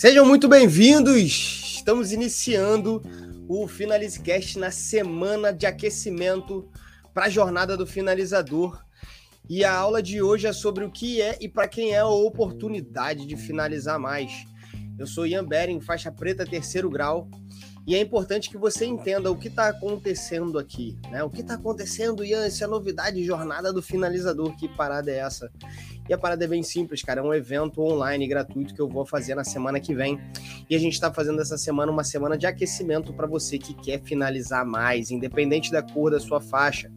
Sejam muito bem-vindos! Estamos iniciando o Finalizecast na semana de aquecimento para a jornada do finalizador. E a aula de hoje é sobre o que é e para quem é a oportunidade de finalizar mais. Eu sou Ian Bering, faixa preta terceiro grau, e é importante que você entenda o que está acontecendo aqui, né? O que está acontecendo, Ian? Isso é novidade, jornada do finalizador. Que parada é essa? E a parada é bem simples, cara. É um evento online gratuito que eu vou fazer na semana que vem. E a gente está fazendo essa semana uma semana de aquecimento para você que quer finalizar mais, independente da cor da sua faixa.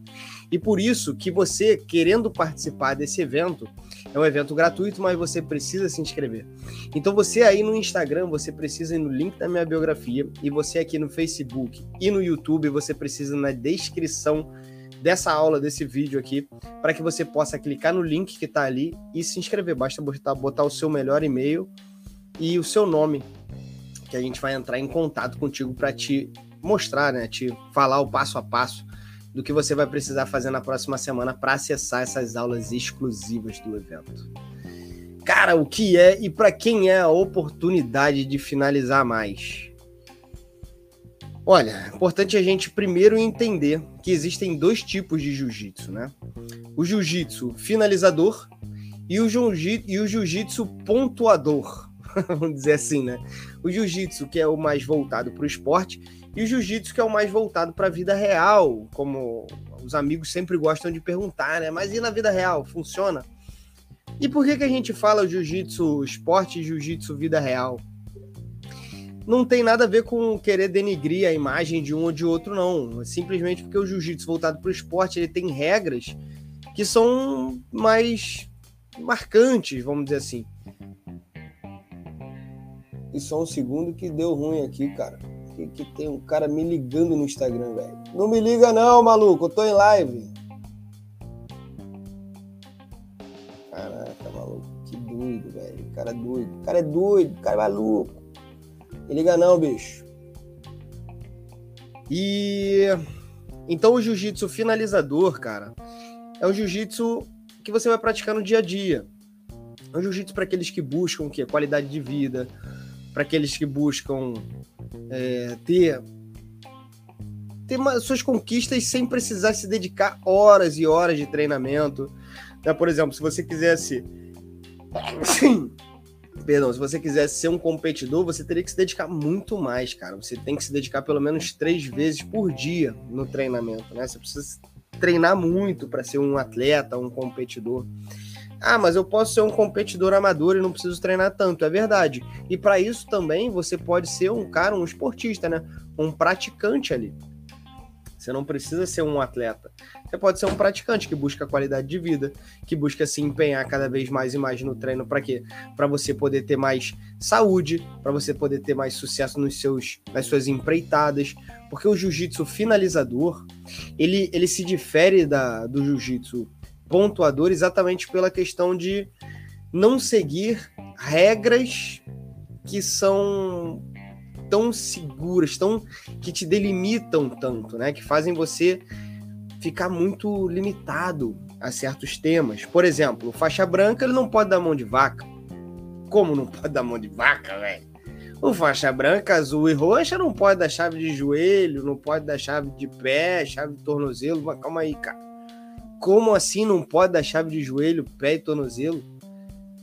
E por isso que você, querendo participar desse evento, é um evento gratuito, mas você precisa se inscrever. Então você aí no Instagram, você precisa ir no link da minha biografia, e você aqui no Facebook e no YouTube, você precisa na descrição dessa aula, desse vídeo aqui, para que você possa clicar no link que está ali e se inscrever. Basta botar, botar o seu melhor e-mail e o seu nome, que a gente vai entrar em contato contigo para te mostrar, né, te falar o passo a passo do que você vai precisar fazer na próxima semana para acessar essas aulas exclusivas do evento. Cara, o que é e para quem é a oportunidade de finalizar mais? Olha, é importante a gente primeiro entender que existem dois tipos de jiu-jitsu, né? O jiu-jitsu finalizador e o jiu-jitsu pontuador, vamos dizer assim, né? O jiu-jitsu que é o mais voltado para o esporte e o jiu-jitsu que é o mais voltado para a vida real, como os amigos sempre gostam de perguntar, né? Mas e na vida real, funciona? E por que, que a gente fala jiu-jitsu esporte e jiu-jitsu vida real? não tem nada a ver com querer denigrir a imagem de um ou de outro, não. Simplesmente porque o jiu-jitsu voltado para o esporte ele tem regras que são mais marcantes, vamos dizer assim. E só um segundo que deu ruim aqui, cara. Que, que tem um cara me ligando no Instagram, velho. Não me liga não, maluco. Eu tô em live. Caraca, maluco. Que doido, velho. O cara é doido. O cara é doido. O cara é maluco. Me liga não, bicho. E então o jiu-jitsu finalizador, cara, é um jiu-jitsu que você vai praticar no dia a dia. É um jiu-jitsu para aqueles que buscam que qualidade de vida, para aqueles que buscam é, ter ter uma, suas conquistas sem precisar se dedicar horas e horas de treinamento. Né? Por exemplo, se você quisesse Perdão, se você quisesse ser um competidor, você teria que se dedicar muito mais, cara. Você tem que se dedicar pelo menos três vezes por dia no treinamento, né? Você precisa treinar muito para ser um atleta, um competidor. Ah, mas eu posso ser um competidor amador e não preciso treinar tanto, é verdade. E para isso também você pode ser um cara, um esportista, né? Um praticante ali. Você não precisa ser um atleta. Você pode ser um praticante que busca qualidade de vida, que busca se empenhar cada vez mais e mais no treino para quê? Para você poder ter mais saúde, para você poder ter mais sucesso nos seus nas suas empreitadas, porque o jiu-jitsu finalizador, ele, ele se difere da do jiu-jitsu pontuador exatamente pela questão de não seguir regras que são tão seguras, tão que te delimitam tanto, né? Que fazem você ficar muito limitado a certos temas. Por exemplo, faixa branca ele não pode dar mão de vaca. Como não pode dar mão de vaca, velho? O faixa branca, azul e roxa não pode dar chave de joelho, não pode dar chave de pé, chave de tornozelo. Calma aí, cara. Como assim não pode dar chave de joelho, pé e tornozelo?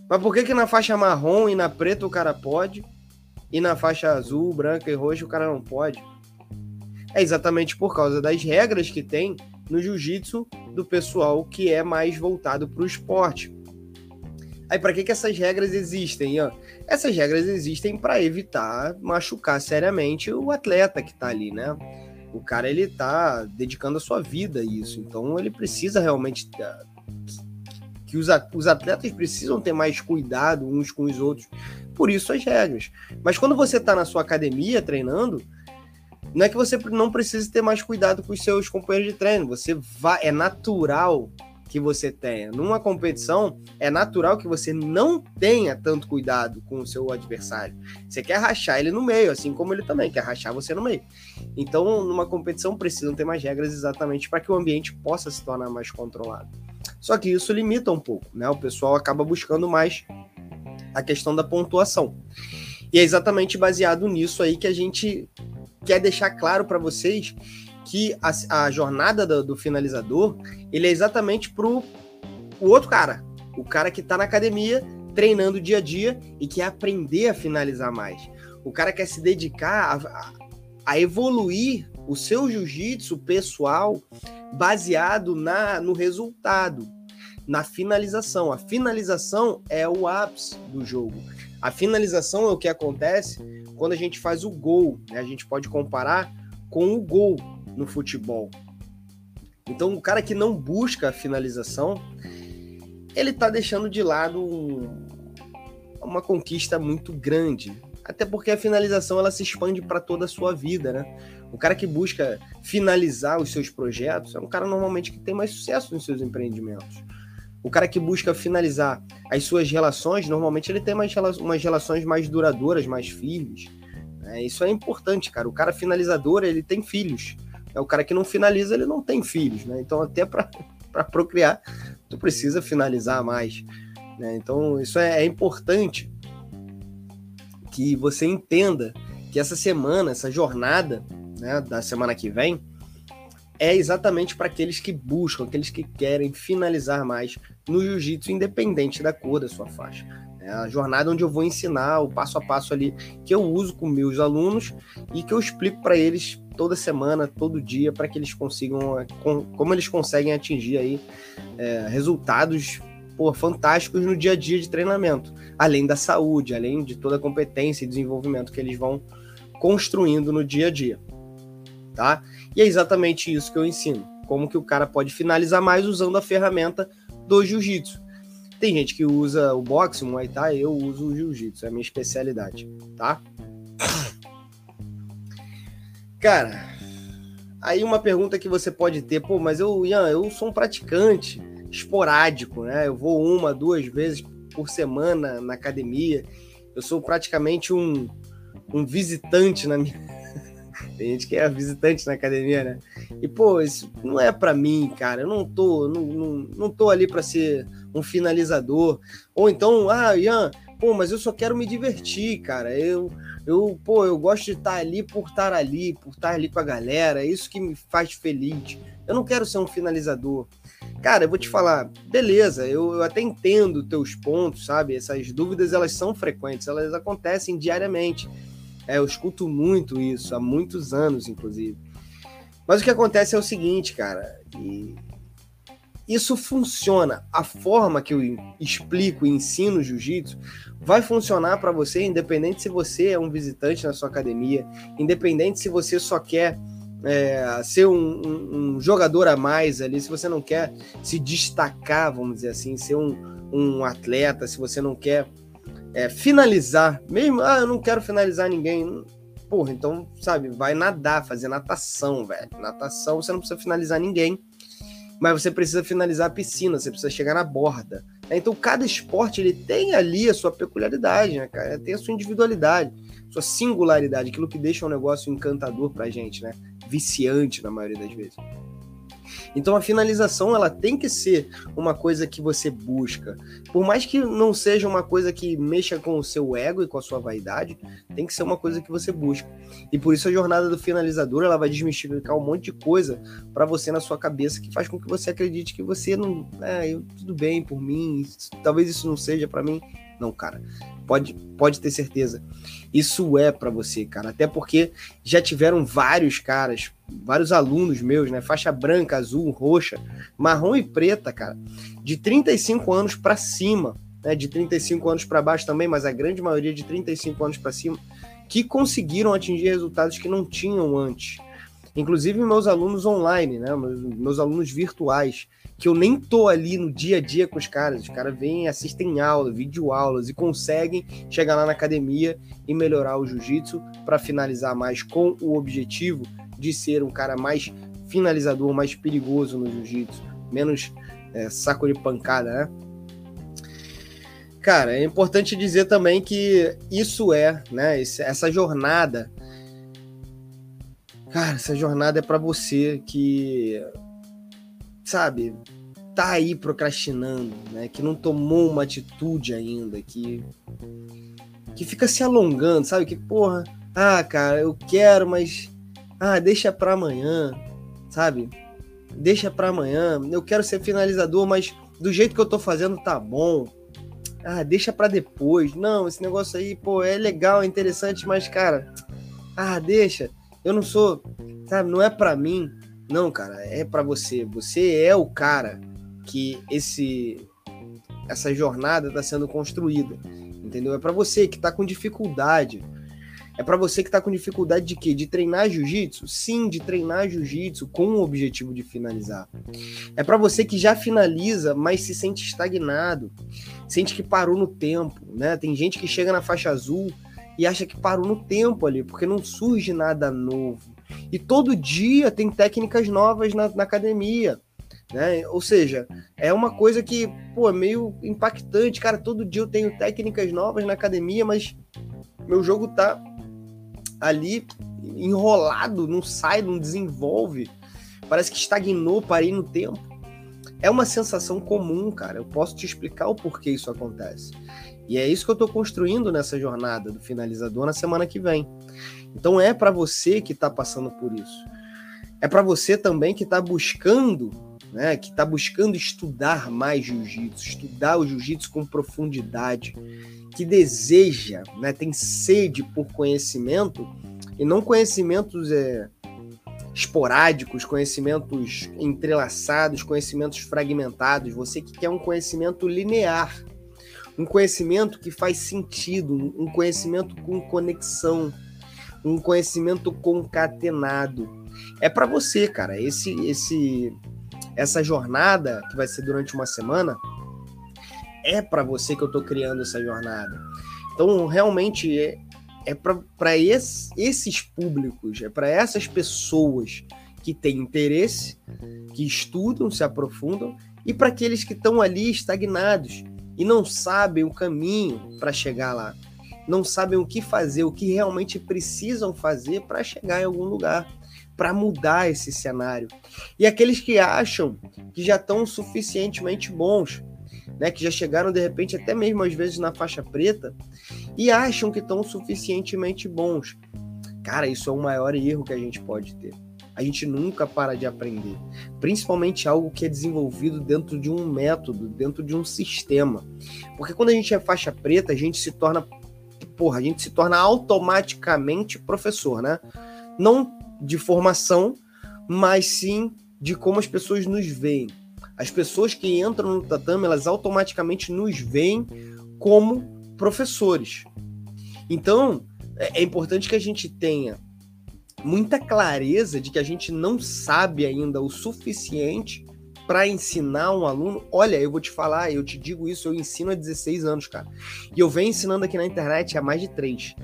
Mas por que que na faixa marrom e na preta o cara pode? e na faixa azul, branca e roxa o cara não pode. É exatamente por causa das regras que tem no jiu-jitsu do pessoal que é mais voltado para o esporte. Aí, para que, que essas regras existem? Ó? Essas regras existem para evitar machucar seriamente o atleta que está ali, né? O cara ele tá dedicando a sua vida a isso, então ele precisa realmente que os atletas precisam ter mais cuidado uns com os outros por isso as regras. Mas quando você está na sua academia treinando, não é que você não precise ter mais cuidado com os seus companheiros de treino. Você vai, é natural que você tenha. Numa competição, é natural que você não tenha tanto cuidado com o seu adversário. Você quer rachar ele no meio, assim como ele também quer rachar você no meio. Então, numa competição, precisam ter mais regras exatamente para que o ambiente possa se tornar mais controlado. Só que isso limita um pouco, né? O pessoal acaba buscando mais a questão da pontuação. E é exatamente baseado nisso aí que a gente quer deixar claro para vocês que a, a jornada do, do, finalizador ele é exatamente pro o outro cara, o cara que está na academia treinando dia a dia e quer aprender a finalizar mais. O cara quer se dedicar a, a evoluir o seu jiu-jitsu pessoal baseado na, no resultado, na finalização. A finalização é o ápice do jogo. A finalização é o que acontece quando a gente faz o gol. Né? A gente pode comparar com o gol no futebol. Então, o cara que não busca a finalização, ele está deixando de lado um, uma conquista muito grande. Até porque a finalização ela se expande para toda a sua vida, né? O cara que busca finalizar os seus projetos é um cara normalmente que tem mais sucesso nos seus empreendimentos. O cara que busca finalizar as suas relações, normalmente ele tem mais, umas relações mais duradouras, mais firmes. É, isso é importante, cara. O cara finalizador, ele tem filhos. É o cara que não finaliza, ele não tem filhos, né? Então, até para procriar, tu precisa finalizar mais. Né? Então, isso é, é importante que você entenda que essa semana, essa jornada né, da semana que vem, é exatamente para aqueles que buscam, aqueles que querem finalizar mais no jiu-jitsu, independente da cor da sua faixa. É a jornada onde eu vou ensinar o passo a passo ali que eu uso com meus alunos e que eu explico para eles toda semana, todo dia, para que eles consigam, como eles conseguem atingir aí é, resultados pô, fantásticos no dia a dia de treinamento, além da saúde, além de toda a competência e desenvolvimento que eles vão construindo no dia a dia, tá? E é exatamente isso que eu ensino, como que o cara pode finalizar mais usando a ferramenta do jiu-jitsu. Tem gente que usa o boxe, o muay thai, eu uso o jiu-jitsu, é a minha especialidade, tá? Cara, aí uma pergunta que você pode ter, pô, mas eu, Ian, eu sou um praticante, esporádico, né? Eu vou uma, duas vezes por semana na academia. Eu sou praticamente um, um visitante na minha. Tem gente que é visitante na academia, né? E, pô, isso não é para mim, cara. Eu não tô, não, não, não tô ali para ser um finalizador. Ou então, ah, Ian, pô, mas eu só quero me divertir, cara. Eu, eu, pô, eu gosto de estar ali por estar ali, por estar ali com a galera. É isso que me faz feliz. Eu não quero ser um finalizador. Cara, eu vou te falar, beleza, eu, eu até entendo teus pontos, sabe? Essas dúvidas, elas são frequentes, elas acontecem diariamente. É, eu escuto muito isso, há muitos anos, inclusive. Mas o que acontece é o seguinte, cara, e isso funciona. A forma que eu explico e ensino jiu-jitsu vai funcionar para você, independente se você é um visitante na sua academia, independente se você só quer é, ser um, um, um, jogador a mais ali, se você não quer se destacar, vamos dizer assim, ser um, um atleta, se você não quer é, finalizar, mesmo, ah, eu não quero finalizar ninguém. Porra, então, sabe, vai nadar, fazer natação, velho. Natação, você não precisa finalizar ninguém, mas você precisa finalizar a piscina, você precisa chegar na borda. Então, cada esporte, ele tem ali a sua peculiaridade, né, cara? Tem a sua individualidade, sua singularidade, aquilo que deixa um negócio encantador pra gente, né? viciante na maioria das vezes. Então a finalização ela tem que ser uma coisa que você busca. Por mais que não seja uma coisa que mexa com o seu ego e com a sua vaidade, tem que ser uma coisa que você busca. E por isso a jornada do finalizador ela vai desmistificar um monte de coisa para você na sua cabeça que faz com que você acredite que você não, é, eu, tudo bem por mim, talvez isso não seja para mim. Não, cara. Pode, pode ter certeza. Isso é para você, cara. Até porque já tiveram vários caras, vários alunos meus, né? Faixa branca, azul, roxa, marrom e preta, cara. De 35 anos para cima, né? De 35 anos para baixo também, mas a grande maioria de 35 anos para cima, que conseguiram atingir resultados que não tinham antes. Inclusive meus alunos online, né? Meus, alunos virtuais que eu nem tô ali no dia a dia com os caras. Os caras vêm, assistem aula, vídeo aulas e conseguem chegar lá na academia e melhorar o jiu-jitsu para finalizar mais com o objetivo de ser um cara mais finalizador, mais perigoso no jiu-jitsu, menos é, saco de pancada, né? Cara, é importante dizer também que isso é, né? Essa jornada, cara, essa jornada é para você que sabe, tá aí procrastinando, né? Que não tomou uma atitude ainda, que que fica se alongando, sabe? Que, porra, ah, cara, eu quero, mas. Ah, deixa pra amanhã, sabe? Deixa pra amanhã. Eu quero ser finalizador, mas do jeito que eu tô fazendo tá bom. Ah, deixa pra depois. Não, esse negócio aí, pô, é legal, é interessante, mas, cara, ah, deixa. Eu não sou, sabe, não é pra mim. Não, cara, é para você. Você é o cara que esse essa jornada está sendo construída, entendeu? É para você que está com dificuldade. É para você que está com dificuldade de quê? De treinar jiu-jitsu? Sim, de treinar jiu-jitsu com o objetivo de finalizar. É para você que já finaliza, mas se sente estagnado, sente que parou no tempo, né? Tem gente que chega na faixa azul e acha que parou no tempo ali, porque não surge nada novo. E todo dia tem técnicas novas na, na academia. Né? Ou seja, é uma coisa que, pô, é meio impactante. Cara, todo dia eu tenho técnicas novas na academia, mas meu jogo tá ali enrolado, não sai, não desenvolve. Parece que estagnou, parei no tempo. É uma sensação comum, cara. Eu posso te explicar o porquê isso acontece. E é isso que eu estou construindo nessa jornada do finalizador na semana que vem. Então é para você que está passando por isso. É para você também que está buscando né, que está buscando estudar mais jiu-jitsu, estudar o jiu-jitsu com profundidade, que deseja, né, tem sede por conhecimento, e não conhecimentos é, esporádicos, conhecimentos entrelaçados, conhecimentos fragmentados, você que quer um conhecimento linear, um conhecimento que faz sentido, um conhecimento com conexão, um conhecimento concatenado. É para você, cara. Esse esse essa jornada, que vai ser durante uma semana, é para você que eu estou criando essa jornada. Então, realmente, é, é para esse, esses públicos, é para essas pessoas que têm interesse, que estudam, se aprofundam, e para aqueles que estão ali estagnados e não sabem o caminho para chegar lá, não sabem o que fazer, o que realmente precisam fazer para chegar em algum lugar para mudar esse cenário. E aqueles que acham que já estão suficientemente bons, né, que já chegaram de repente até mesmo às vezes na faixa preta e acham que estão suficientemente bons. Cara, isso é o maior erro que a gente pode ter. A gente nunca para de aprender, principalmente algo que é desenvolvido dentro de um método, dentro de um sistema. Porque quando a gente é faixa preta, a gente se torna porra, a gente se torna automaticamente professor, né? Não de formação, mas sim de como as pessoas nos veem. As pessoas que entram no tatame, elas automaticamente nos veem como professores. Então, é, é importante que a gente tenha muita clareza de que a gente não sabe ainda o suficiente para ensinar um aluno. Olha, eu vou te falar, eu te digo isso, eu ensino há 16 anos, cara. E eu venho ensinando aqui na internet há mais de 3.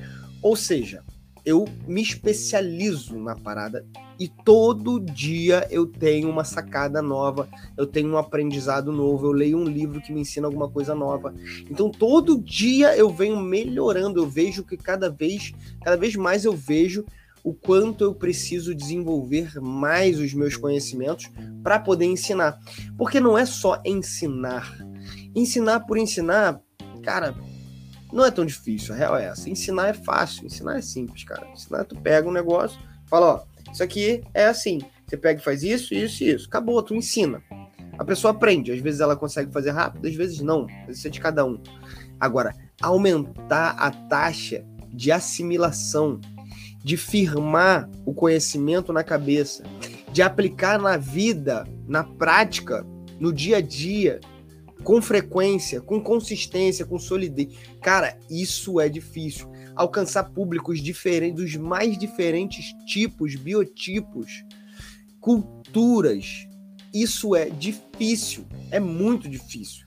Ou seja, eu me especializo na parada e todo dia eu tenho uma sacada nova, eu tenho um aprendizado novo, eu leio um livro que me ensina alguma coisa nova. Então todo dia eu venho melhorando, eu vejo que cada vez, cada vez mais eu vejo o quanto eu preciso desenvolver mais os meus conhecimentos para poder ensinar. Porque não é só ensinar. Ensinar por ensinar, cara, não é tão difícil, a real é essa. Ensinar é fácil, ensinar é simples, cara. Ensinar, tu pega um negócio, fala, ó, isso aqui é assim. Você pega e faz isso, isso e isso. Acabou, tu ensina. A pessoa aprende. Às vezes ela consegue fazer rápido, às vezes não. Isso é de cada um. Agora, aumentar a taxa de assimilação, de firmar o conhecimento na cabeça, de aplicar na vida, na prática, no dia a dia, com frequência, com consistência, com solidez. Cara, isso é difícil. Alcançar públicos diferentes, dos mais diferentes tipos, biotipos, culturas. Isso é difícil, é muito difícil.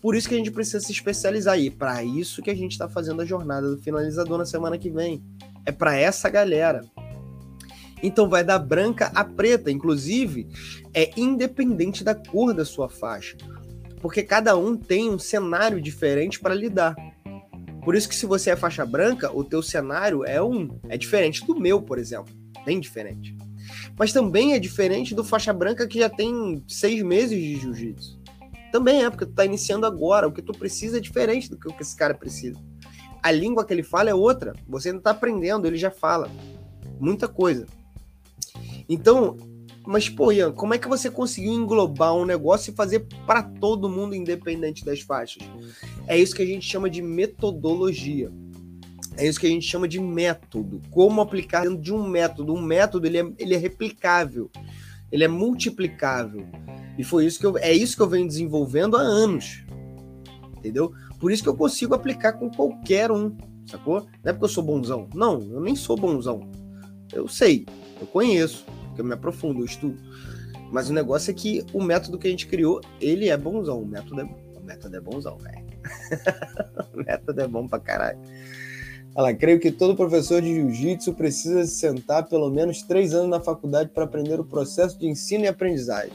Por isso que a gente precisa se especializar e para isso que a gente está fazendo a jornada do finalizador na semana que vem. É para essa galera. Então vai da branca a preta, inclusive é independente da cor da sua faixa porque cada um tem um cenário diferente para lidar. Por isso que se você é faixa branca, o teu cenário é um é diferente do meu, por exemplo, bem diferente. Mas também é diferente do faixa branca que já tem seis meses de jiu-jitsu. Também é porque tu tá iniciando agora. O que tu precisa é diferente do que esse cara precisa. A língua que ele fala é outra. Você ainda está aprendendo, ele já fala muita coisa. Então, mas, pô, Ian, como é que você conseguiu englobar um negócio e fazer para todo mundo, independente das faixas? É isso que a gente chama de metodologia. É isso que a gente chama de método. Como aplicar dentro de um método. Um método ele é, ele é replicável, ele é multiplicável. E foi isso que eu, é isso que eu venho desenvolvendo há anos. Entendeu? Por isso que eu consigo aplicar com qualquer um, sacou? Não é porque eu sou bonzão. Não, eu nem sou bonzão. Eu sei, eu conheço eu me aprofundo, eu estudo. Mas o negócio é que o método que a gente criou, ele é bonzão. O método é, o método é bonzão, velho. o método é bom pra caralho. Lá, creio que todo professor de jiu-jitsu precisa sentar pelo menos três anos na faculdade para aprender o processo de ensino e aprendizagem.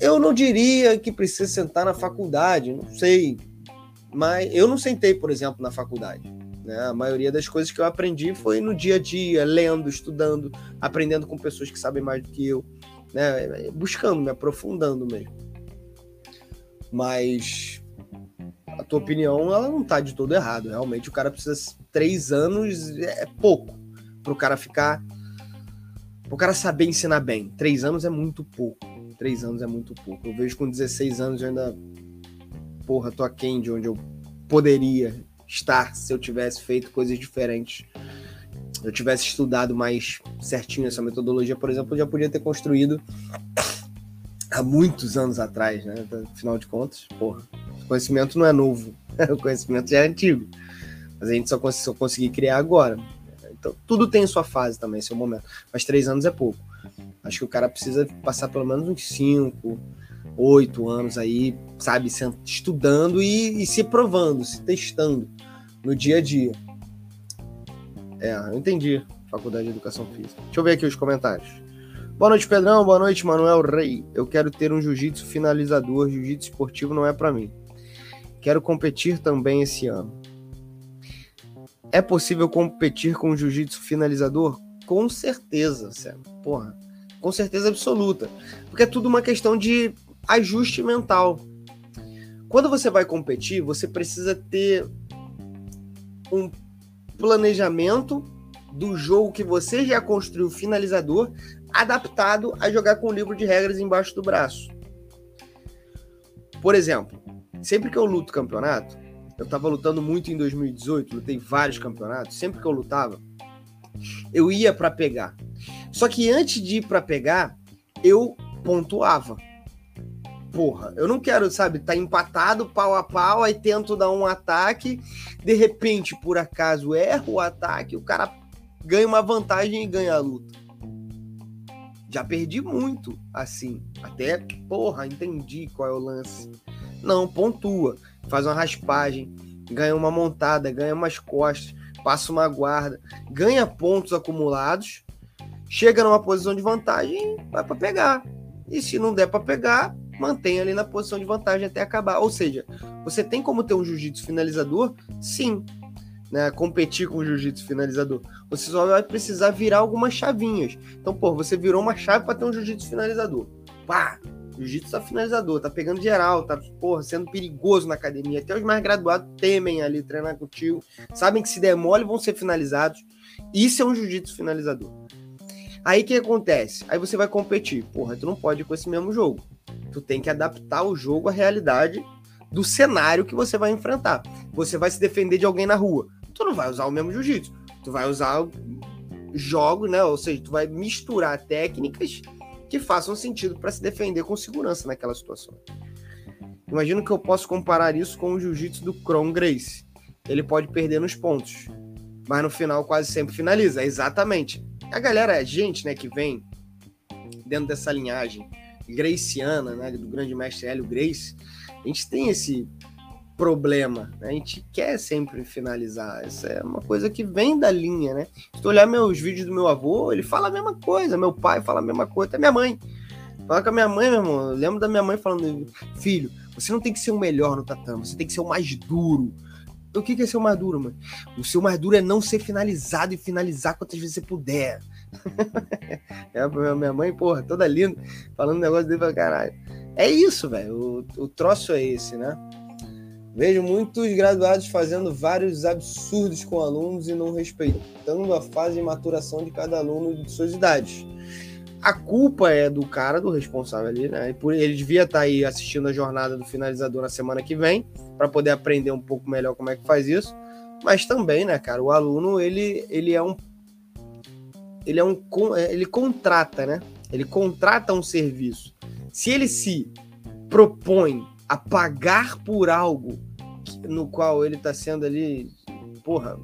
Eu não diria que precisa sentar na faculdade, não sei. Mas eu não sentei, por exemplo, na faculdade. Né? A maioria das coisas que eu aprendi foi no dia a dia, lendo, estudando, aprendendo com pessoas que sabem mais do que eu, né? buscando, me aprofundando mesmo. Mas a tua opinião, ela não tá de todo errado. Realmente, o cara precisa três anos é pouco para o cara ficar, para o cara saber ensinar bem. Três anos é muito pouco. Três anos é muito pouco. Eu vejo com 16 anos eu ainda, porra, tô aquém de onde eu poderia estar se eu tivesse feito coisas diferentes. Eu tivesse estudado mais certinho essa metodologia, por exemplo, eu já podia ter construído há muitos anos atrás, né? Afinal de contas, porra, conhecimento não é novo, o conhecimento já é antigo, mas a gente só, cons só criar agora. Então, tudo tem sua fase também, seu momento. Mas três anos é pouco. Acho que o cara precisa passar pelo menos uns cinco, oito anos aí, sabe, estudando e, e se provando, se testando no dia a dia. É, eu entendi. Faculdade de Educação Física. Deixa eu ver aqui os comentários. Boa noite, Pedrão. Boa noite, Manuel Rei. Eu quero ter um jiu-jitsu finalizador. Jiu-jitsu esportivo não é para mim. Quero competir também esse ano. É possível competir com jiu-jitsu finalizador? Com certeza, Sam. Porra, com certeza absoluta. Porque é tudo uma questão de ajuste mental. Quando você vai competir, você precisa ter um planejamento do jogo que você já construiu finalizador, adaptado a jogar com o livro de regras embaixo do braço. Por exemplo, sempre que eu luto campeonato, eu estava lutando muito em 2018, lutei vários campeonatos, sempre que eu lutava, eu ia para pegar. Só que antes de ir para pegar, eu pontuava porra, eu não quero, sabe, tá empatado pau a pau, aí tento dar um ataque, de repente, por acaso, erro o ataque, o cara ganha uma vantagem e ganha a luta. Já perdi muito, assim. Até, porra, entendi qual é o lance. Não, pontua, faz uma raspagem, ganha uma montada, ganha umas costas, passa uma guarda, ganha pontos acumulados, chega numa posição de vantagem, vai para pegar. E se não der para pegar, mantém ali na posição de vantagem até acabar. Ou seja, você tem como ter um jiu-jitsu finalizador? Sim. Né, competir com o jiu-jitsu finalizador. Você só vai precisar virar algumas chavinhas. Então, pô, você virou uma chave para ter um jiu-jitsu finalizador. Pá! Jiu-jitsu tá finalizador, tá pegando geral, tá, porra, sendo perigoso na academia. Até os mais graduados temem ali treinar contigo. Sabem que se der mole vão ser finalizados. Isso é um jiu-jitsu finalizador. Aí o que acontece? Aí você vai competir. Porra, tu não pode ir com esse mesmo jogo. Tu tem que adaptar o jogo à realidade do cenário que você vai enfrentar. Você vai se defender de alguém na rua. Tu não vai usar o mesmo jiu-jitsu. Tu vai usar jogos, né? Ou seja, tu vai misturar técnicas que façam sentido para se defender com segurança naquela situação. Imagino que eu posso comparar isso com o jiu-jitsu do Kron Grace. Ele pode perder nos pontos, mas no final quase sempre finaliza. Exatamente. A galera, a gente, né, que vem dentro dessa linhagem Graciana, né, do grande mestre Hélio Grace, a gente tem esse problema, né? A gente quer sempre finalizar. Essa é uma coisa que vem da linha, né? Se tu olhar meus vídeos do meu avô, ele fala a mesma coisa, meu pai fala a mesma coisa, até minha mãe. Fala com a minha mãe, meu irmão. Eu lembro da minha mãe falando: Filho, você não tem que ser o melhor no tatame, você tem que ser o mais duro. O que é ser o mais duro, mano? O seu mais duro é não ser finalizado e finalizar quantas vezes você puder. É, minha mãe, porra, toda linda, falando um negócio dele pra caralho. É isso, velho. O, o troço é esse, né? Vejo muitos graduados fazendo vários absurdos com alunos e não respeitando a fase de maturação de cada aluno de suas idades. A culpa é do cara, do responsável ali, né? Ele devia estar tá aí assistindo a jornada do finalizador na semana que vem, para poder aprender um pouco melhor como é que faz isso. Mas também, né, cara, o aluno, ele, ele é um. Ele é um. Ele contrata, né? Ele contrata um serviço. Se ele se propõe a pagar por algo no qual ele tá sendo ali, porra,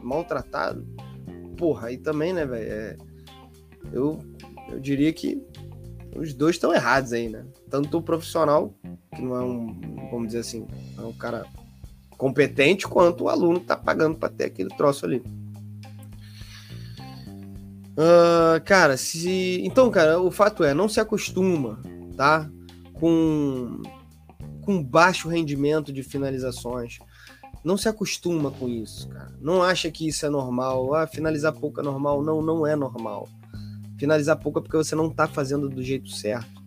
maltratado, porra, aí também, né, velho? É, eu, eu diria que os dois estão errados aí, né? Tanto o profissional, que não é um, vamos dizer assim, é um cara competente, quanto o aluno que tá pagando para ter aquele troço ali. Uh, cara, se. Então, cara, o fato é, não se acostuma, tá? Com com baixo rendimento de finalizações. Não se acostuma com isso, cara. Não acha que isso é normal. Ah, finalizar pouco é normal. Não, não é normal. Finalizar pouco é porque você não tá fazendo do jeito certo.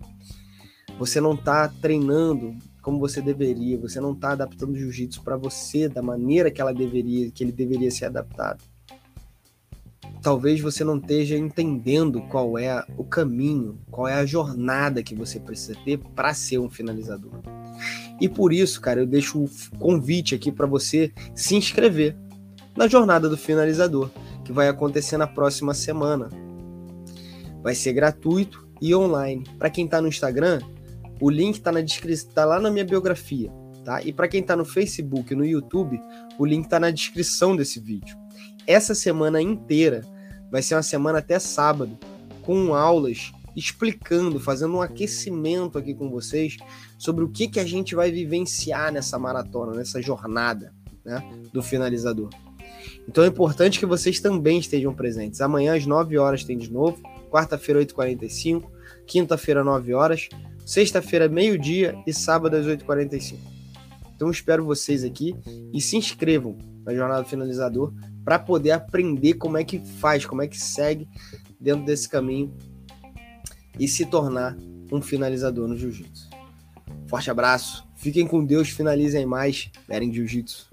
Você não tá treinando como você deveria. Você não tá adaptando o jiu-jitsu para você da maneira que ela deveria, que ele deveria ser adaptado talvez você não esteja entendendo qual é o caminho, qual é a jornada que você precisa ter para ser um finalizador. E por isso, cara, eu deixo o convite aqui para você se inscrever na jornada do finalizador, que vai acontecer na próxima semana. Vai ser gratuito e online. Para quem está no Instagram, o link está na descrição, tá lá na minha biografia, tá? E para quem está no Facebook e no YouTube, o link está na descrição desse vídeo. Essa semana inteira vai ser uma semana até sábado, com aulas explicando, fazendo um aquecimento aqui com vocês sobre o que, que a gente vai vivenciar nessa maratona, nessa jornada né, do finalizador. Então é importante que vocês também estejam presentes. Amanhã às 9 horas tem de novo, quarta-feira 8h45, quinta-feira 9 horas, sexta-feira meio-dia e sábado às 8h45. Então espero vocês aqui e se inscrevam na jornada do finalizador para poder aprender como é que faz, como é que segue dentro desse caminho e se tornar um finalizador no jiu-jitsu. Forte abraço, fiquem com Deus, finalizem mais, Eren Jiu-Jitsu.